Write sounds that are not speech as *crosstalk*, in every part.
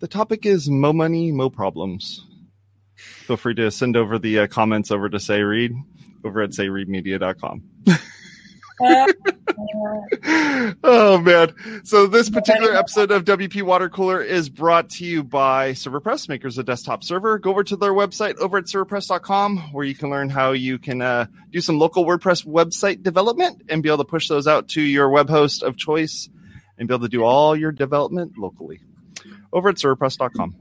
The topic is mo money, mo problems. Feel free to send over the uh, comments over to Say Read over at sayreadmedia.com. *laughs* oh man. So this particular episode of WP Water Cooler is brought to you by ServerPress, makers of DesktopServer. Go over to their website over at serverpress.com where you can learn how you can uh, do some local WordPress website development and be able to push those out to your web host of choice and be able to do all your development locally over at serverpress.com.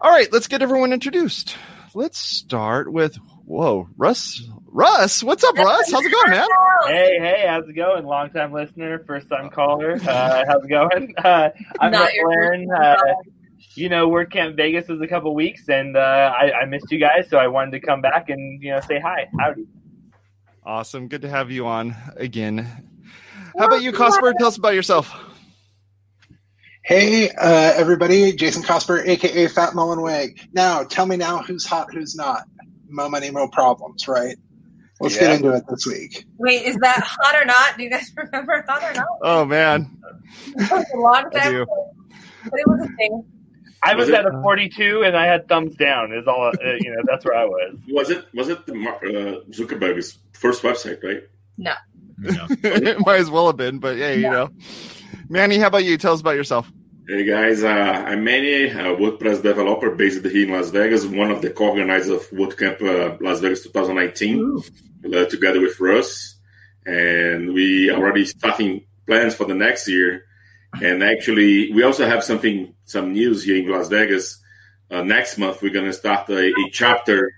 All right, let's get everyone introduced. Let's start with whoa, Russ. Russ, what's up, Russ? How's it going, man? Hey, hey, how's it going? Long time listener, first time caller. Uh, how's it going? *laughs* Uh, I'm Not Russ your Laren. Uh, you know, WordCamp Vegas was a couple weeks, and uh, I, I missed you guys, so I wanted to come back and you know say hi, howdy. Awesome. Good to have you on again. How about you, Cosper? Tell us about yourself. Hey, uh, everybody, Jason Cosper, aka Fat Mullenweg. Now, tell me now who's hot, who's not. Mo money, mo problems, right? Let's Yeah. get into it this week. Wait, is that hot or not? Do you guys *laughs* remember hot or not? Oh man, It was a long I time ago, but it was a thing. I was Was it- at a 42, and I had thumbs down. Is all uh, you know. That's where I was. *laughs* Was it was it the uh, Zuckerberg's first website, right? No. *laughs* it might as well have been, but yeah, you know. Manny, how about you? Tell us about yourself. Hey guys, uh, I'm Manny, a WordPress developer based here in Las Vegas, one of the co-organizers of WordCamp uh, Las Vegas 2019, uh, together with Russ, and we already starting plans for the next year. And actually, we also have something, some news here in Las Vegas. Uh, next month, we're going to start a, a chapter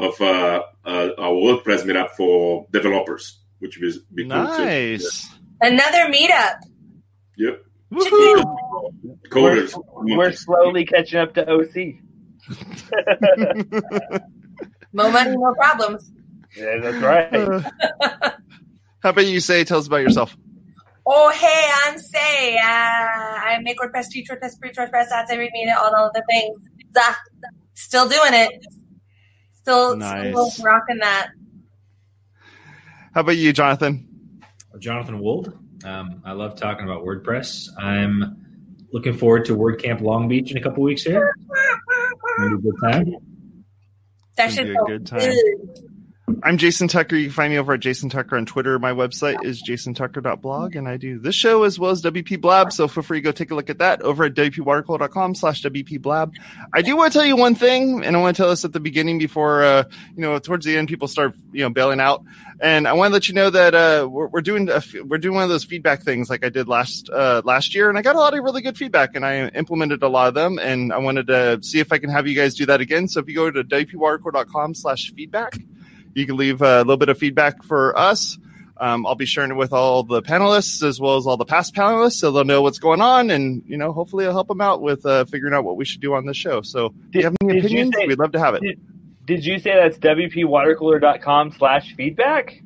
of uh, uh, our WordPress meetup for developers, which will be cool too. Nice. Another meetup. Yep. Woohoo. Coders. We're, we're slowly catching up to OC. *laughs* Mo money, no problems. Yeah, that's right. Uh, *laughs* how about you, say? Tell us about yourself. Oh, hey, I'm Say. Uh, I make WordPress, teach WordPress, preach WordPress, ads, I read media, all the other things. Zah. Still doing it. Still, Nice. still rocking that. How about you, Jonathan? Jonathan Wold. Um, I love talking about WordPress. I'm looking forward to WordCamp Long Beach in a couple weeks here. Gonna be a good time. That should be a good time. good. I'm Jason Tucker. You can find me over at Jason Tucker on Twitter. My website is jasontucker.blog, and I do this show as well as WP Blab. So feel free to go take a look at that over at wpwatercooler.com slash WP Blab. I do want to tell you one thing, and I want to tell this at the beginning before, uh, you know, towards the end, people start, you know, bailing out. And I want to let you know that uh, we're, we're doing a we're doing one of those feedback things like I did last uh, last year, and I got a lot of really good feedback, and I implemented a lot of them, and I wanted to see if I can have you guys do that again. So if you go to wpwatercooler.com slash feedback, you can leave a little bit of feedback for us. Um, I'll be sharing it with all the panelists as well as all the past panelists, so they'll know what's going on, and you know, hopefully, I'll help them out with uh, figuring out what we should do on this show. So, if you have any Did- did you opinions, say- we'd love to have it. Did, did you say that's wpwatercooler.com slash feedback?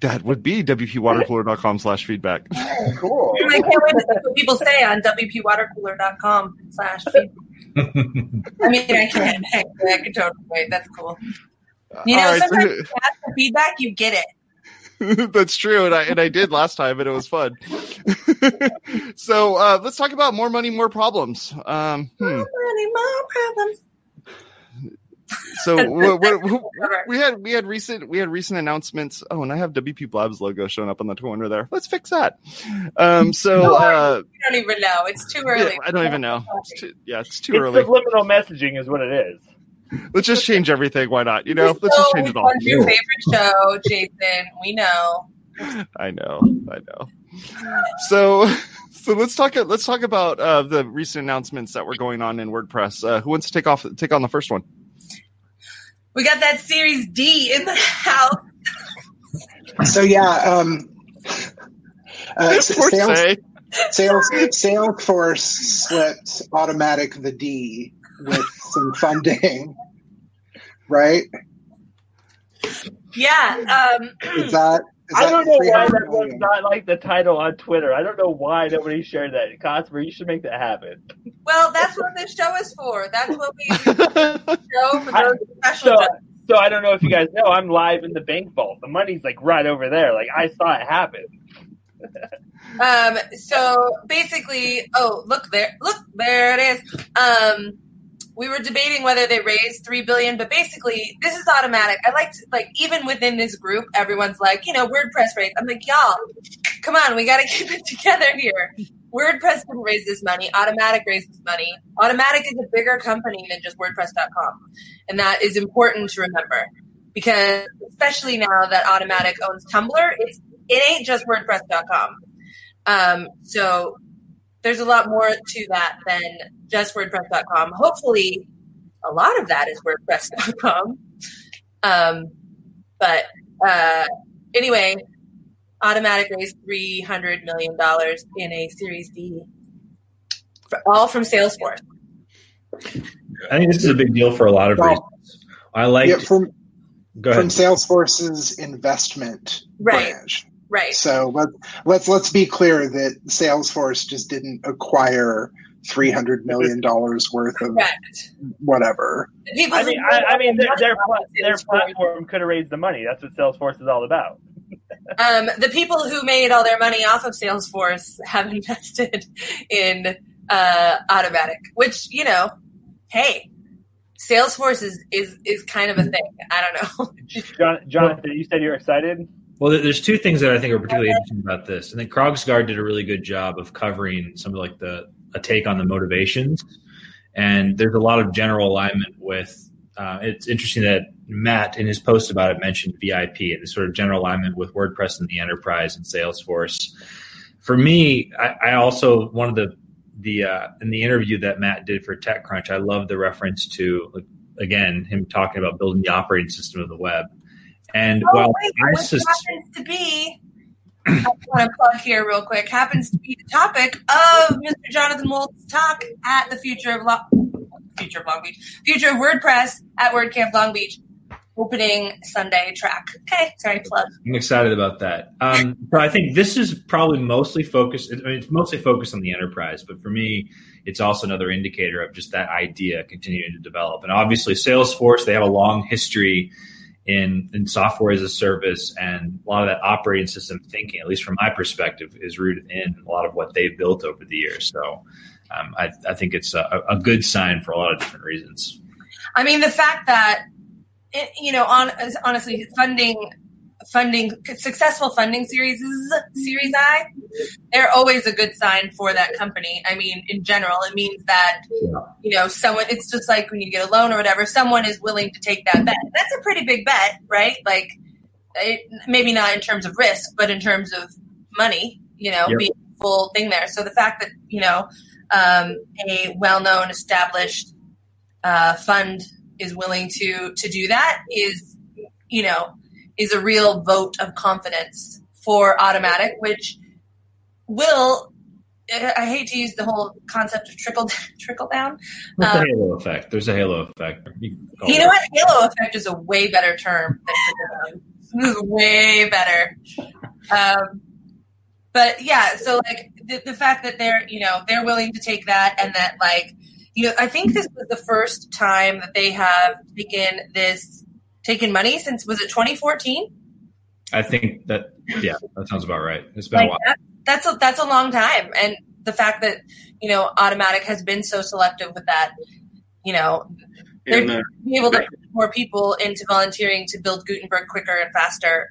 That would be wpwatercooler.com slash feedback. *laughs* Cool. I can't wait to see what people say on wpwatercooler.com slash feedback. *laughs* I mean, I can't. I, I can totally wait. That's cool. You know, All right, so- sometimes you ask for feedback, you get it. *laughs* That's true, and I and I did last time, and it was fun. *laughs* so uh, let's talk about more money, more problems. Um, hmm. More money, more problems. So *laughs* what, what, what- we had we had recent we had recent announcements. Oh, and I have WP Blabs logo showing up on the corner there. Let's fix that. Um, so uh, You don't even know. It's too early. yeah, I don't even know. It's too, yeah, it's too early. It's early. subliminal messaging is what it is. Let's just change everything. Why not? You know, We let's just change it all. one's your favorite show, Jason. We know. I know, I know. So, so let's talk. Let's talk about uh, the recent announcements that were going on in WordPress. Uh, who wants to take off? Take on the first one. We got that Series D in the house. So, yeah, um, uh, *laughs* s- sales, sales, Salesforce slipped Automattic the D with some funding, right? Yeah. Um, Is that? Is I that don't know why that was not like the title on Twitter. I don't know why nobody shared that. Cosper, you should make that happen. well, that's what this show is for. That's what we *laughs* show for those special So, so I don't know if you guys know, I'm live in the bank vault. The money's like right over there. Like I saw it happen. Um, so basically, oh, look there, look there it is. Um, we were debating whether they raised three billion, but basically, this is Automattic. I like to like even within this group, everyone's like, you know, WordPress raised. I'm like, y'all, come on, we got to *laughs* keep it together here. WordPress didn't raise this money. Automattic raised this money. Automattic is a bigger company than just WordPress.com, and that is important to remember because especially now that Automattic owns Tumblr, it's it ain't just WordPress.com. Um, so there's a lot more to that than just WordPress.com. Hopefully, a lot of that is WordPress.com. Um, but uh, anyway, Automattic raised three hundred million dollars in a Series D, all from Salesforce. I think this is a big deal for a lot of Well, reasons. I like. yeah, from from. Salesforce's investment Right. branch. Right. So let, let's let's be clear that Salesforce just didn't acquire three hundred million dollars worth of Correct. whatever. I mean, I, I mean, their their, pla- their platform could have raised the money. That's what Salesforce is all about. um, the people who made all their money off of Salesforce have *laughs* invested in uh, Automattic, which you know, hey, Salesforce is is is kind of a thing. I don't know. John, Jonathan, you said you're excited. Well, there's two things that I think are particularly interesting about this. I think Krogsgard did a really good job of covering some of like the a take on the motivations, and there's a lot of general alignment with. Uh, it's interesting that Matt in his post about it mentioned VIP and the sort of general alignment with WordPress and the enterprise and Salesforce. For me, I, I also one of the the uh, in the interview that Matt did for TechCrunch, I love the reference to again him talking about building the operating system of the web. And Oh, while wait, I sus- happens to be, I want to plug here real quick, happens to be the topic of Mr. Jonathan Wold's talk at the Future of Long, Future of Long Beach, Future of WordPress at WordCamp Long Beach, opening Sunday track. Okay, sorry, plug. I'm excited about that. Um, but I think this is probably mostly focused. I mean, it's mostly focused on the enterprise, but for me, it's also another indicator of just that idea continuing to develop. And obviously, Salesforce they have a long history in in software as a service, and a lot of that operating system thinking, at least from my perspective, is rooted in a lot of what they've built over the years. So. Um, I, I think it's a, a good sign for a lot of different reasons. I mean, the fact that it, you know, on honestly, funding, funding, successful funding series Series I, they're always a good sign for that company. I mean, in general, it means that you know someone. It's just like when you get a loan or whatever, someone is willing to take that bet. That's a pretty big bet, right? Like, it, maybe not in terms of risk, but in terms of money. You know, Yep. being a full thing there. So the fact that you know um, a well-known, established uh, fund is willing to to do that is you know is a real vote of confidence for Automattic which will I hate to use the whole concept of trickle *laughs* trickle down. Um, a halo effect. There's a halo effect. You, You it know what? Halo effect is a way better term. Than trickle down. This *laughs* is way better. Um, but yeah, so like the, the fact that they're you know they're willing to take that and that like you know I think this was the first time that they have taken this taken money since was it 2014? I think that yeah, that sounds about right. It's been a while. that, that's a that's a long time and the fact that you know Automattic has been so selective with that you know And uh, be able to put more people into volunteering to build gutenberg quicker and faster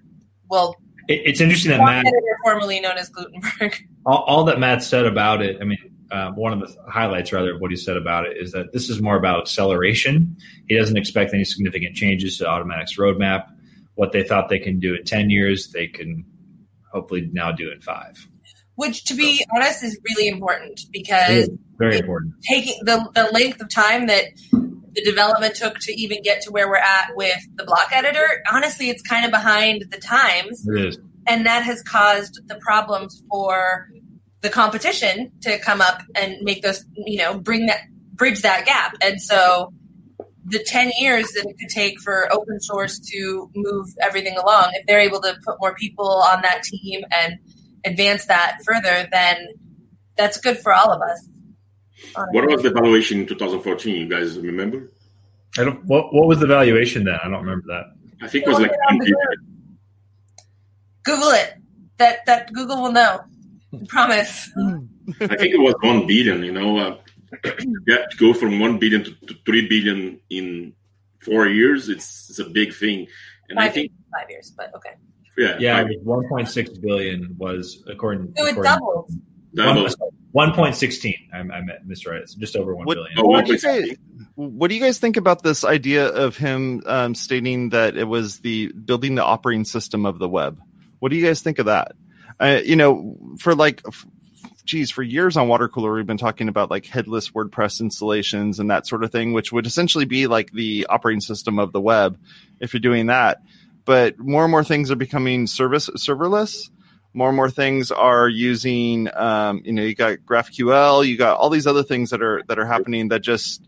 well It, it's interesting that Matt, editor formerly known as gutenberg all, all that Matt said about it. I mean, uh, one of the highlights rather of what he said about it is that this is more about acceleration. He doesn't expect any significant changes to Automattic's roadmap. What they thought they can do in ten years, they can hopefully now do in five. which to be honest is really important because very important. taking the, the length of time that the development took to even get to where we're at with the block editor honestly it's kind of behind the times It is. and that has caused the problems for the competition to come up and make those you know bring that bridge that gap and so the 10 years that it could take for open source to move everything along if they're able to put more people on that team and advance that further then that's good for all of us what was the valuation in 2014? You guys remember? I don't. What What was the valuation then? I don't remember that. I think it was like Google it that that google will know *laughs* Promise. I think it was one billion. You know, uh, *clears throat* yeah, to go from one billion to, to three billion in four years, it's it's a big thing. And Five I think, years, five years, but okay. yeah, Yeah, five- it was 1.6 billion was according. So it according doubled. double. 1.16. I, I meant misread it. So just over one What, billion. Oh, what, do you guys, what do you guys think about this idea of him um, stating that it was the building the operating system of the web? What do you guys think of that? Uh, you know, for like, geez, for years on Water Cooler, we've been talking about like headless WordPress installations and that sort of thing, which would essentially be like the operating system of the web if you're doing that. But more and more things are becoming service serverless. More and more things are using, um, you know, you got GraphQL, you got all these other things that are that are happening that just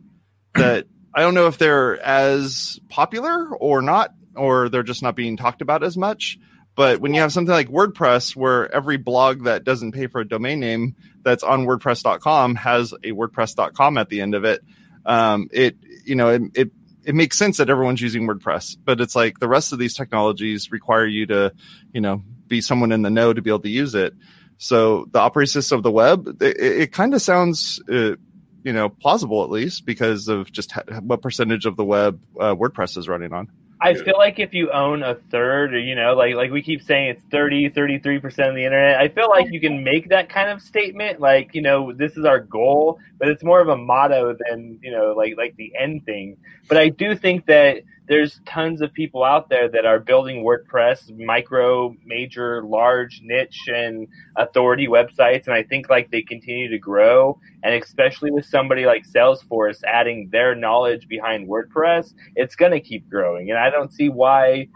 that I don't know if they're as popular or not, or they're just not being talked about as much. But when you have something like WordPress, where every blog that doesn't pay for a domain name that's on WordPress.com has a WordPress.com at the end of it, um, it you know it, it it makes sense that everyone's using WordPress. But it's like the rest of these technologies require you to you know be someone in the know to be able to use it. So the operating system of the web, it, it kind of sounds. Uh, you know, plausible at least because of just ha- what percentage of the web uh, WordPress is running on. I feel like if you own a third, or you know, like like we keep saying, it's 30, 33 percent of the internet. I feel like you can make that kind of statement, like you know, this is our goal, but it's more of a motto than you know, like like the end thing. But I do think that there's tons of people out there that are building WordPress, micro, major, large, niche, and authority websites, and I think like they continue to grow, and especially with somebody like Salesforce adding their knowledge behind WordPress, it's going to keep growing, and I don't see why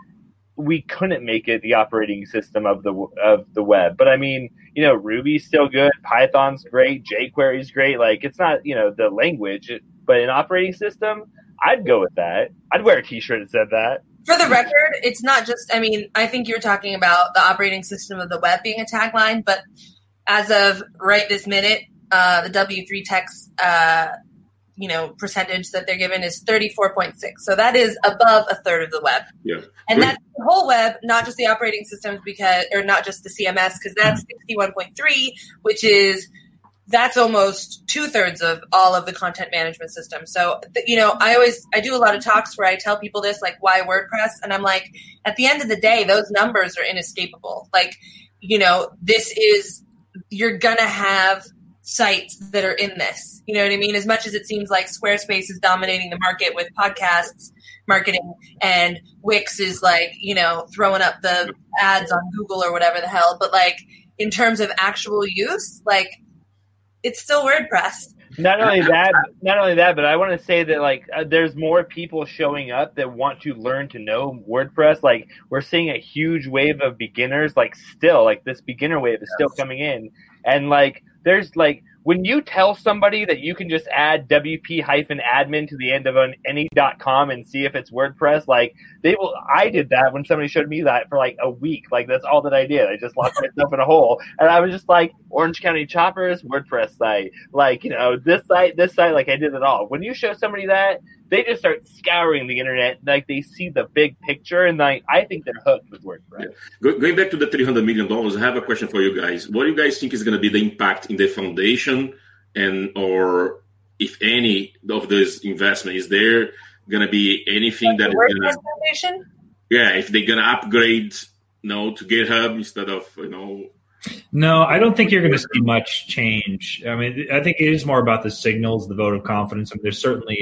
we couldn't make it the operating system of the of the web. But I mean, you know, Ruby's still good, Python's great, jQuery's great. Like it's not you know the language, but an operating system, I'd go with that. I'd wear a T-shirt that said that. For the record, it's not just, I mean, I think you're talking about the operating system of the web being a tagline, but as of right this minute, uh, the W3Techs, uh, you know, percentage that they're given is 34.6. So that is above a third of the web. Yeah. And that's the whole web, not just the operating systems because, or not just the CMS, because that's 61.3, which is that's almost two thirds of all of the content management system. So, you know, I always I do a lot of talks where I tell people this, like why WordPress, and I'm like, at the end of the day, those numbers are inescapable. Like, you know, this is you're gonna have sites that are in this. You know what I mean? As much as it seems like Squarespace is dominating the market with podcasts marketing and Wix is like, you know, throwing up the ads on Google or whatever the hell, but like in terms of actual use, like it's still WordPress. Not only that, not only that, but I want to say that like uh, there's more people showing up that want to learn to know WordPress. Like we're seeing a huge wave of beginners. Like still, like this beginner wave is still coming in, and like there's like when you tell somebody that you can just add WP hyphen admin to the end of an any.com and see if it's WordPress, like they will. I did that when somebody showed me that for like a week. Like that's all that I did. I just locked *laughs* myself in a hole, and I was just like Orange County Choppers WordPress site, like you know this site, this site. Like I did it all. When you show somebody that, they just start scouring the internet. Like they see the big picture, and like I think they're hooked with WordPress. Go, going back to the three hundred million dollars, I have a question for you guys. What do you guys think is going to be the impact in the foundation, and or if any of this investment is there going to be anything that the is going to yeah, if they're going to upgrade, you know, to GitHub instead of you know No, I don't think you're going to see much change. I mean, I think it is more about the signals, the vote of confidence. I mean, there's certainly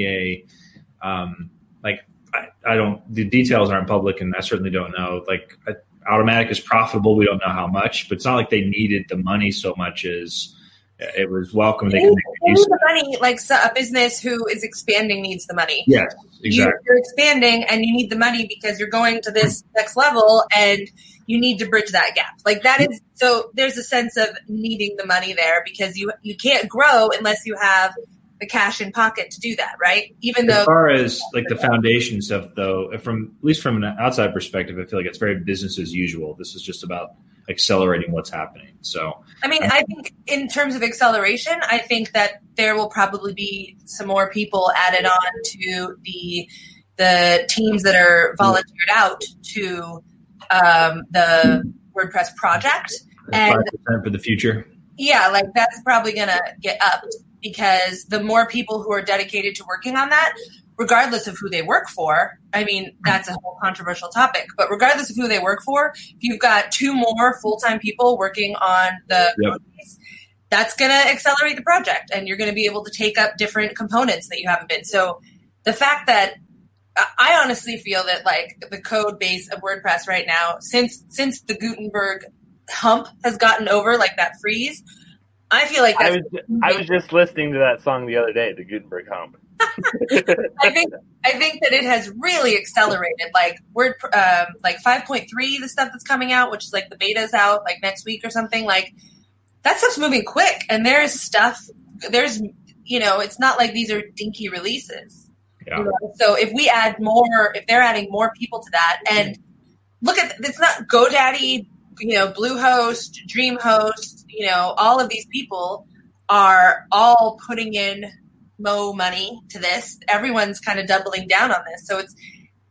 a, um, like, I, I don't, the details aren't public, and I certainly don't know. Like, uh, Automattic is profitable. We don't know how much, but it's not like they needed the money so much as it was welcome. They They need, the money, like so a business who is expanding needs the money. Yes, You- exactly. You're expanding and you need the money because you're going to this next level and you need to bridge that gap. Like that is so there's a sense of needing the money there because you you can't grow unless you have the cash in pocket to do that, right? Even As though far as like the foundation stuff, though, from at least from an outside perspective, I feel like it's very business as usual. This is just about accelerating what's happening. So I mean, I think in terms of acceleration, I think that there will probably be some more people added on to the the teams that are volunteered out to um, the WordPress project. And for the future. yeah, like that's probably gonna get up because the more people who are dedicated to working on that, regardless of who they work for, I mean, that's a whole controversial topic, but regardless of who they work for, if you've got two more full time people working on the Yep. code base, that's going to accelerate the project and you're going to be able to take up different components that you haven't been. So the fact that I- I honestly feel that like the code base of WordPress right now, since since the Gutenberg hump has gotten over, like that freeze, I feel like I was I was just listening to that song the other day, the Gutenberg Hump. I think I think that it has really accelerated. Like Word, um, like five point three, the stuff that's coming out, which is like the beta's out like next week or something. Like that stuff's moving quick, and there's stuff. There's you know, it's not like these are dinky releases. Yeah. You know? So if we add more, if they're adding more people to that, and look at it's not GoDaddy, you know, Bluehost, DreamHost, you know, all of these people are all putting in mo money to this. Everyone's kind of doubling down on this. So it's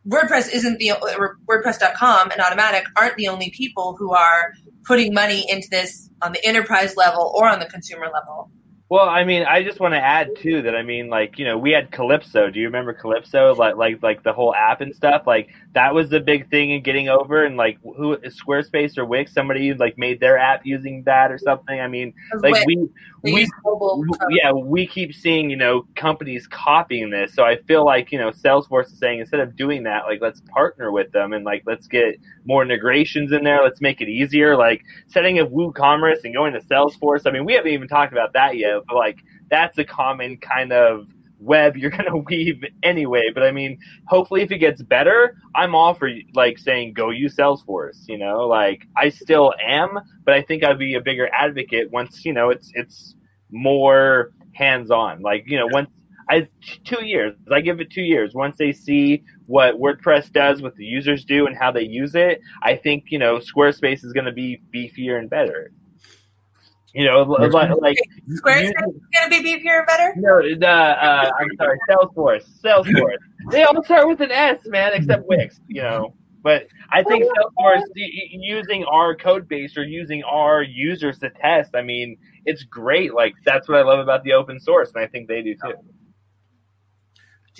WordPress isn't the or WordPress.com and Automattic aren't the only people who are putting money into this on the enterprise level or on the consumer level. Well, I mean, I just want to add too that I mean, like you know, we had Calypso. Do you remember Calypso? Like, like, like the whole app and stuff. Like that was the big thing in getting over. And like, who Squarespace or Wix? Somebody like made their app using that or something. I mean, like Wix, we we yeah, we keep seeing, you know, companies copying this. So I feel like, you know, Salesforce is saying instead of doing that, like let's partner with them and like let's get more integrations in there. Let's make it easier. Like setting up WooCommerce and going to Salesforce. I mean, we haven't even talked about that yet, but like that's a common kind of web you're *laughs* going to weave anyway. But I mean, hopefully if it gets better, I'm all for like saying go use Salesforce, you know, like I still am, but I think I'd be a bigger advocate once, you know, it's, it's more hands on. Like, you know, once I, two years, I give it two years. Once they see what WordPress does, what the users do and how they use it, I think, you know, Squarespace is going to be beefier and better. You know, like, like Squarespace is going to be beefier and better. no, the uh, I'm sorry, Salesforce. Salesforce. they all start with an S, man, except Wix. You know, but I think Salesforce y- y- using our code base or using our users to test. I mean, it's great. Like that's what I love about the open source, and I think they do too.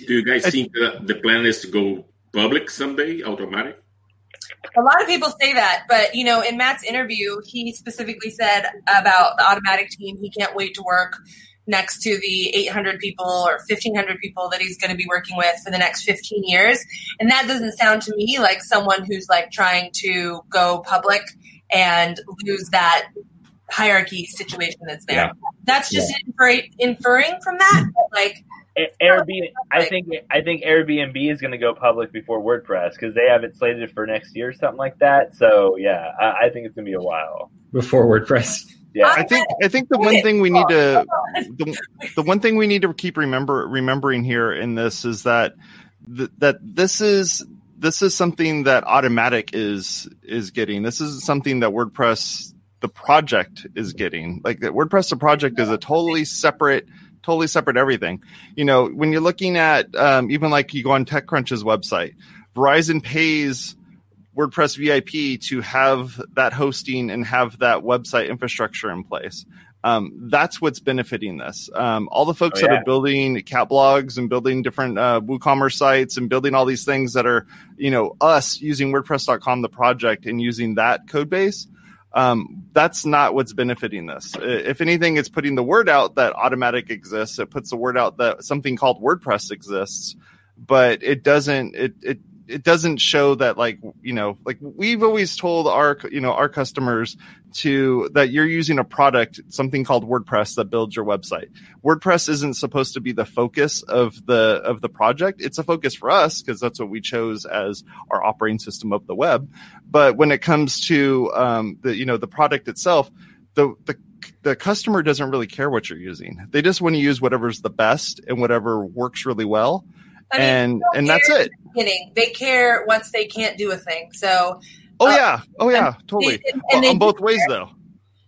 Do you guys think that the plan is to go public someday, Automattic? A lot of people say that, but you know, in Matt's interview, he specifically said about the Automattic team. He can't wait to work next to the 800 people or 1500 people that he's going to be working with for the next 15 years. And that doesn't sound to me like someone who's like trying to go public and lose that hierarchy situation that's there. Yeah. That's just infer- inferring from that. But like, Airbnb, I think I think Airbnb is going to go public before WordPress because they have it slated for next year or something like that. So yeah, I, I think it's going to be a while. before WordPress. Yeah, I think I think the one thing we need to the, the one thing we need to keep remember remembering here in this is that th- that this is this is something that Automattic is is getting. This is something that WordPress the project is getting. Like that WordPress the project is a totally separate totally separate everything. You know, when you're looking at um, even like you go on TechCrunch's website, Verizon pays WordPress VIP to have that hosting and have that website infrastructure in place. Um, that's what's benefiting this. Um, all the folks Oh, that are building cat blogs and building different uh, WooCommerce sites and building all these things that are, you know, us using WordPress.com, the project, and using that code base. Um, that's not what's benefiting this. If anything, it's putting the word out that Automattic exists. It puts the word out that something called WordPress exists, but it doesn't. It it it doesn't show that like you know like we've always told our you know our customers to that you're using a product something called WordPress that builds your website. WordPress isn't supposed to be the focus of the of the project. It's a focus for us because that's what we chose as our operating system of the web. But when it comes to um, the you know the product itself, the the the customer doesn't really care what you're using. They just want to use whatever's the best and whatever works really well. I mean, and and that's it. Beginning, they care once they can't do a thing. So Oh Uh, yeah, oh yeah, totally. and, Well, on both ways though.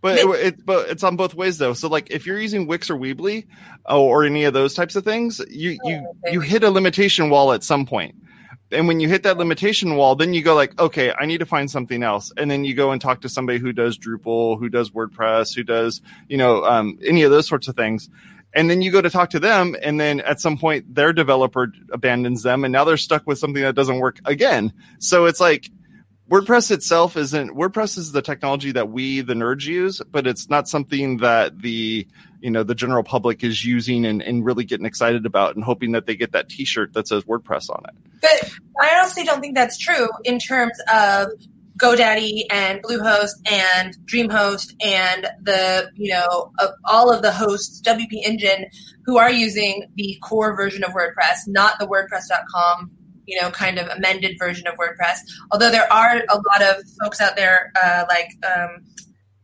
But it, it, but it's on both ways though. So like if you're using Wix or Weebly uh, or any of those types of things, you you Oh, you hit a limitation wall at some point. and when you hit that limitation wall, then you go like, okay, I need to find something else. And then you go and talk to somebody who does Drupal, who does WordPress, who does, you know, um, any of those sorts of things. And then you go to talk to them. And then at some point their developer abandons them and now they're stuck with something that doesn't work again. So it's like, WordPress itself isn't WordPress is the technology that we the nerds use, but it's not something that the you know the general public is using and, and really getting excited about and hoping that they get that T-shirt that says WordPress on it. But I honestly don't think that's true in terms of GoDaddy and Bluehost and DreamHost and the you know of all of the hosts WP Engine who are using the core version of WordPress, not the WordPress.com you know, kind of amended version of WordPress. Although there are a lot of folks out there uh, like um,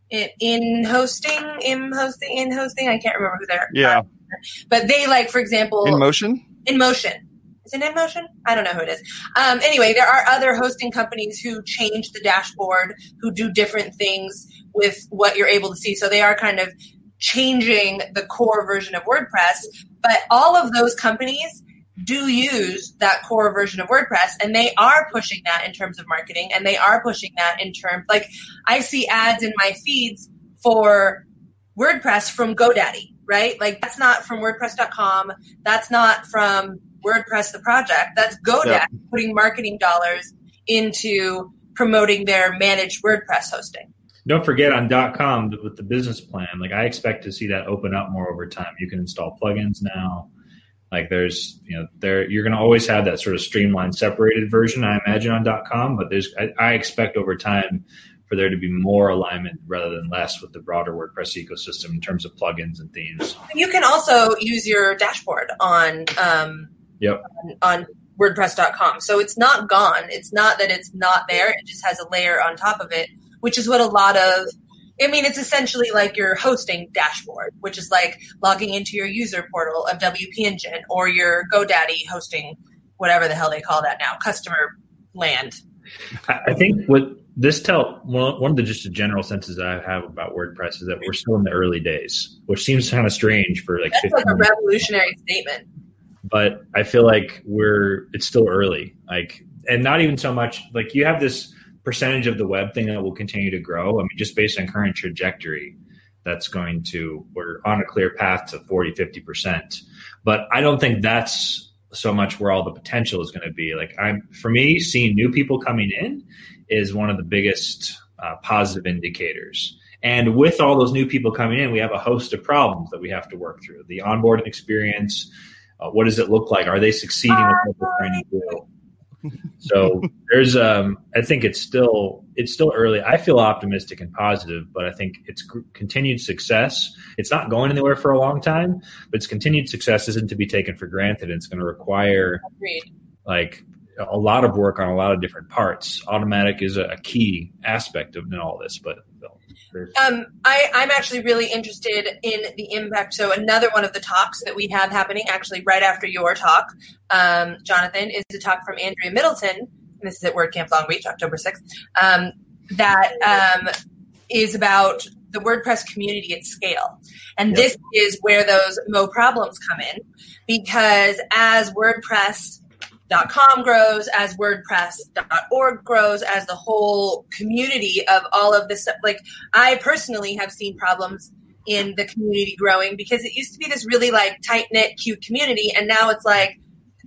in, in, hosting, in hosting, in hosting. I can't remember who they're. Yeah. but they like, for example, InMotion. In motion. Is it InMotion? I don't know who it is. Um, anyway, there are other hosting companies who change the dashboard, who do different things with what you're able to see. So they are kind of changing the core version of WordPress. But all of those companies do use that core version of WordPress and they are pushing that in terms of marketing and they are pushing that in terms like I see ads in my feeds for WordPress from GoDaddy, right? Like that's not from WordPress.com. That's not from WordPress the project. That's GoDaddy yeah. putting marketing dollars into promoting their managed WordPress hosting. Don't forget on .com with the business plan. Like I expect to see that open up more over time. You can install plugins now like there's, you know, there you're going to always have that sort of streamlined, separated version. I imagine on .com, but there's I, I expect over time for there to be more alignment rather than less with the broader WordPress ecosystem in terms of plugins and themes. You can also use your dashboard on um, yep. on, on WordPress.com. So it's not gone. It's not that it's not there. It just has a layer on top of it, which is what a lot of I mean, it's essentially like your hosting dashboard, which is like logging into your user portal of WP Engine or your GoDaddy hosting, whatever the hell they call that now, customer land. I think what this tell one of the just the general senses I have about WordPress is that we're still in the early days, which seems kind of strange for like. That's like a revolutionary statement. But I feel like we're it's still early, like, and not even so much like you have this percentage of the web thing that will continue to grow. I mean, just based on current trajectory, that's going to, we're on a clear path to 40, 50%. But I don't think that's so much where all the potential is going to be. Like, I'm, for me, seeing new people coming in is one of the biggest uh, positive indicators. And with all those new people coming in, we have a host of problems that we have to work through. The onboarding experience, uh, what does it look like? Are they succeeding with what they're trying to do? so there's um i think it's still it's still early i feel optimistic and positive but i think it's continued success it's not going anywhere for a long time but its continued success isn't to be taken for granted it's going to require Agreed. like a lot of work on a lot of different parts Automattic is a, a key aspect of in all this but um, I, I'm actually really interested in the impact. So another one of the talks that we have happening, actually right after your talk, um, Jonathan, is a talk from Andrea Middleton. this is at WordCamp Long Beach, October 6th. Um, that um, is about the WordPress community at scale. And yep. this is where those Mo problems come in because as WordPress com grows, as WordPress.org grows, as the whole community of all of this stuff. Like, I personally have seen problems in the community growing because it used to be this really like tight knit, cute community, and now it's like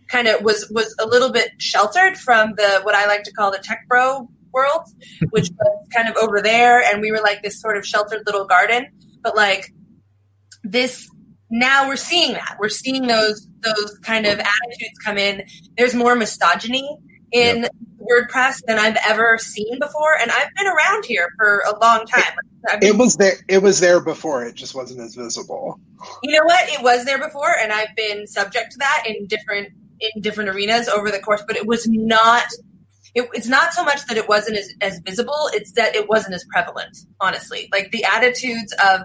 kind of was was a little bit sheltered from the what I like to call the tech bro world, *laughs* which was kind of over there, and we were like this sort of sheltered little garden. But like this now we're seeing that. We're seeing those those kind of attitudes come in. There's more misogyny in yep. WordPress than I've ever seen before, and I've been around here for a long time. It, it was there. It was there before. It just wasn't as visible. You know what? It was there before, and I've been subject to that in different in different arenas over the course. But it was not. It, it's not so much that it wasn't as, as visible; it's that it wasn't as prevalent. Honestly, like the attitudes of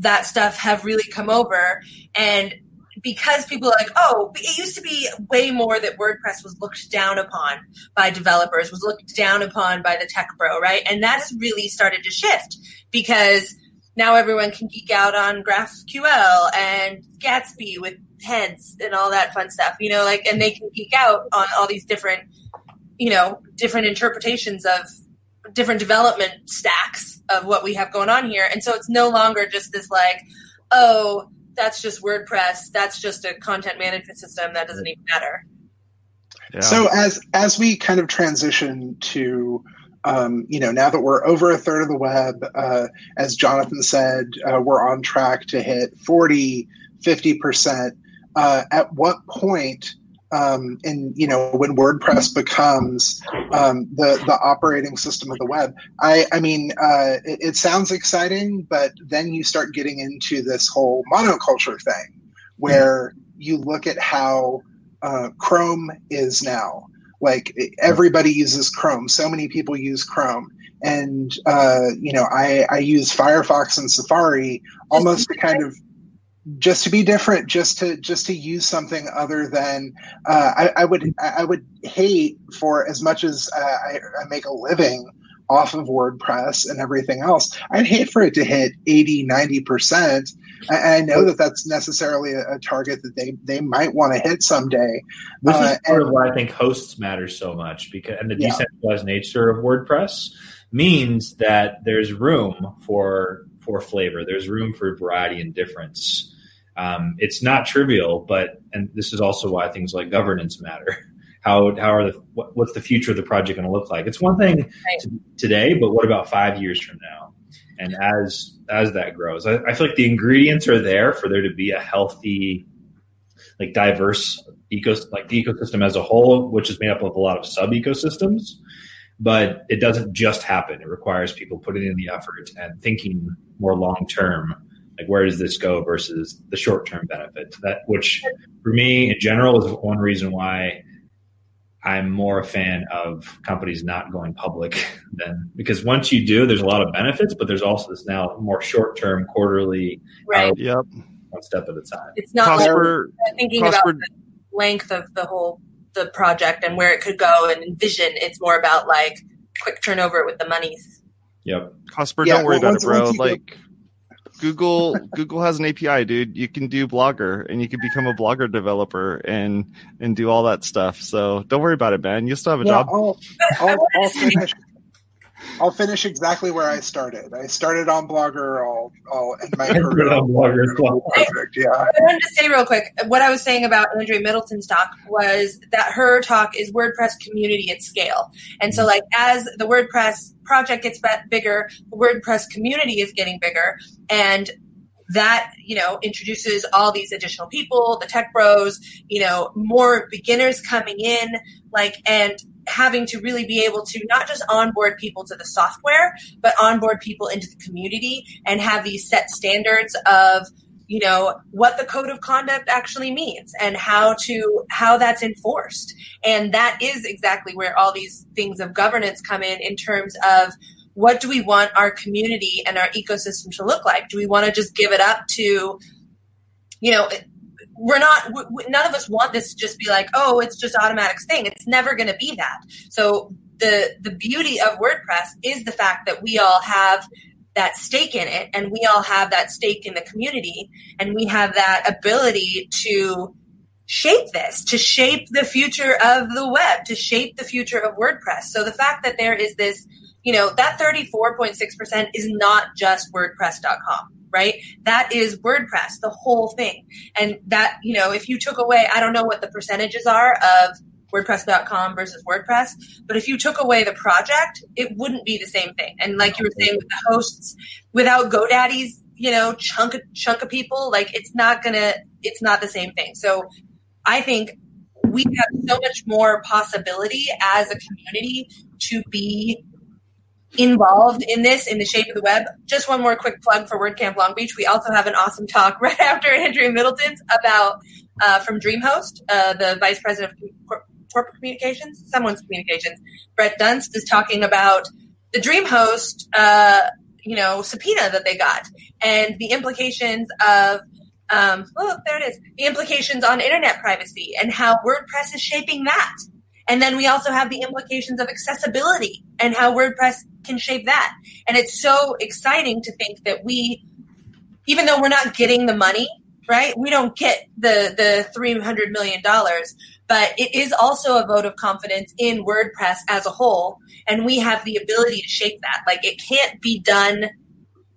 that stuff have really come over and because people are like, oh, it used to be way more that WordPress was looked down upon by developers, was looked down upon by the tech bro, right? And that's really started to shift because now everyone can geek out on GraphQL and Gatsby with heads and all that fun stuff, you know, like, and they can geek out on all these different, you know, different interpretations of different development stacks of what we have going on here. And so it's no longer just this like, oh, that's just WordPress. That's just a content management system. That doesn't even matter. Yeah. So as as we kind of transition to um, you know, now that we're over a third of the web, uh, as Jonathan said, uh, we're on track to hit 40, 50%. Uh, at what point um, and you know when WordPress becomes um, the the operating system of the web. I I mean uh, it, it, sounds exciting, but then you start getting into this whole monoculture thing, where you look at how uh, Chrome is now. Like everybody uses Chrome. So many people use Chrome, and uh, you know I I use Firefox and Safari almost to kind of just to be different just to just to use something other than uh, I, I, would I would hate for as much as uh, I, I, make a living off of WordPress and everything else I'd hate for it to hit 80 90 percent and I know that that's necessarily a, a, target that they they might want to hit someday this uh, is part and, of why I think hosts matter so much because and the yeah. decentralized nature of WordPress means that there's room for for flavor there's room for variety and difference um, it's not trivial, but and this is also why things like governance matter. *laughs* How how are the what, what's the future of the project going to look like? It's one thing right. to, today, but what about five years from now? And as as that grows, I, I feel like the ingredients are there for there to be a healthy, like diverse ecosystem, like the ecosystem as a whole, which is made up of a lot of sub ecosystems. But it doesn't just happen. It requires people putting in the effort and thinking more long term like where does this go versus the short term benefit that which for me in general is one reason why i'm more a fan of companies not going public *laughs* than because once you do there's a lot of benefits but there's also this now more short term quarterly right. yep. one step at a time. It's not Prosper, thinking Prosper, about the length of the whole the project and where it could go and envision. It's more about like quick turnover with the monies. Yep. Cosper, yeah, don't worry well, about it bro. like Google Google has an API, dude. You can do Blogger, and you can become a Blogger developer and and do all that stuff. So don't worry about it, man. You still have a yeah, job. I'll, I'll, I'll finish. I'll finish exactly where I started. I started on Blogger. I'll, I'll end my *laughs* career on Blogger. Perfect. Yeah. I wanted to say real quick what I was saying about Andrea Middleton's talk was that her talk is WordPress community at scale, and so mm-hmm. like as the WordPress project gets bigger, the WordPress community is getting bigger, and that you know introduces all these additional people the tech bros you know more beginners coming in like and having to really be able to not just onboard people to the software, but onboard people into the community and have these set standards of you know what the code of conduct actually means and how to how that's enforced. And that is exactly where all these things of governance come in in terms of what do we want our community and our ecosystem to look like? Do we want to just give it up to you know we're not we, none of us want this to just be like oh it's just Automattic thing. It's never going to be that. So the the beauty of wordpress is the fact that we all have that stake in it and we all have that stake in the community and we have that ability to shape this to shape the future of the web to shape the future of wordpress. So the fact that there is this you know that 34.6% is not just wordpress.com right? That is WordPress, the whole thing. And that, you know, if you took away, I don't know what the percentages are of WordPress.com versus WordPress, but if you took away the project, it wouldn't be the same thing. And like you were saying with the hosts, without GoDaddy's, you know, chunk of, chunk of people, like it's not gonna, it's not the same thing. So I think we have so much more possibility as a community to be involved in this in the shape of the web. Just one more quick plug for WordCamp Long Beach. We also have an awesome talk *laughs* right after Andrea Middleton's about uh, from DreamHost, uh, the vice president of corporate communications, someone's communications. Brett Dunst is talking about the DreamHost, uh, you know, subpoena that they got and the implications of. Um, oh, there it is. The implications on internet privacy and how WordPress is shaping that. And then we also have the implications of accessibility and how WordPress can shape that. And it's so exciting to think that we even though we're not getting the money, right? We don't get the the three hundred million dollars, but it is also a vote of confidence in WordPress as a whole, and we have the ability to shape that. Like it can't be done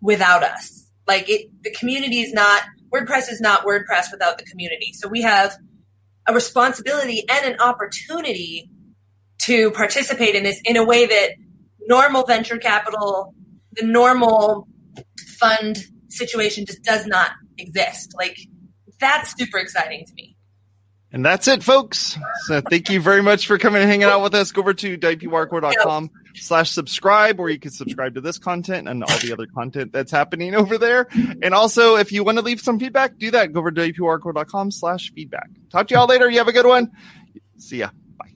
without us. Like it, the community is not WordPress is not WordPress without the community. So we have a responsibility and an opportunity to participate in this in a way that normal venture capital, the normal fund situation just does not exist. Like that's super exciting to me. And that's it, folks. So thank you very much for coming and hanging out with us. Go over to wpwatercooler.com slash subscribe, where you can subscribe to this content and all the other content that's happening over there. And also, if you want to leave some feedback, do that. Go over to wpwatercooler.com slash feedback. Talk to y'all later. You have a good one. See ya. Bye.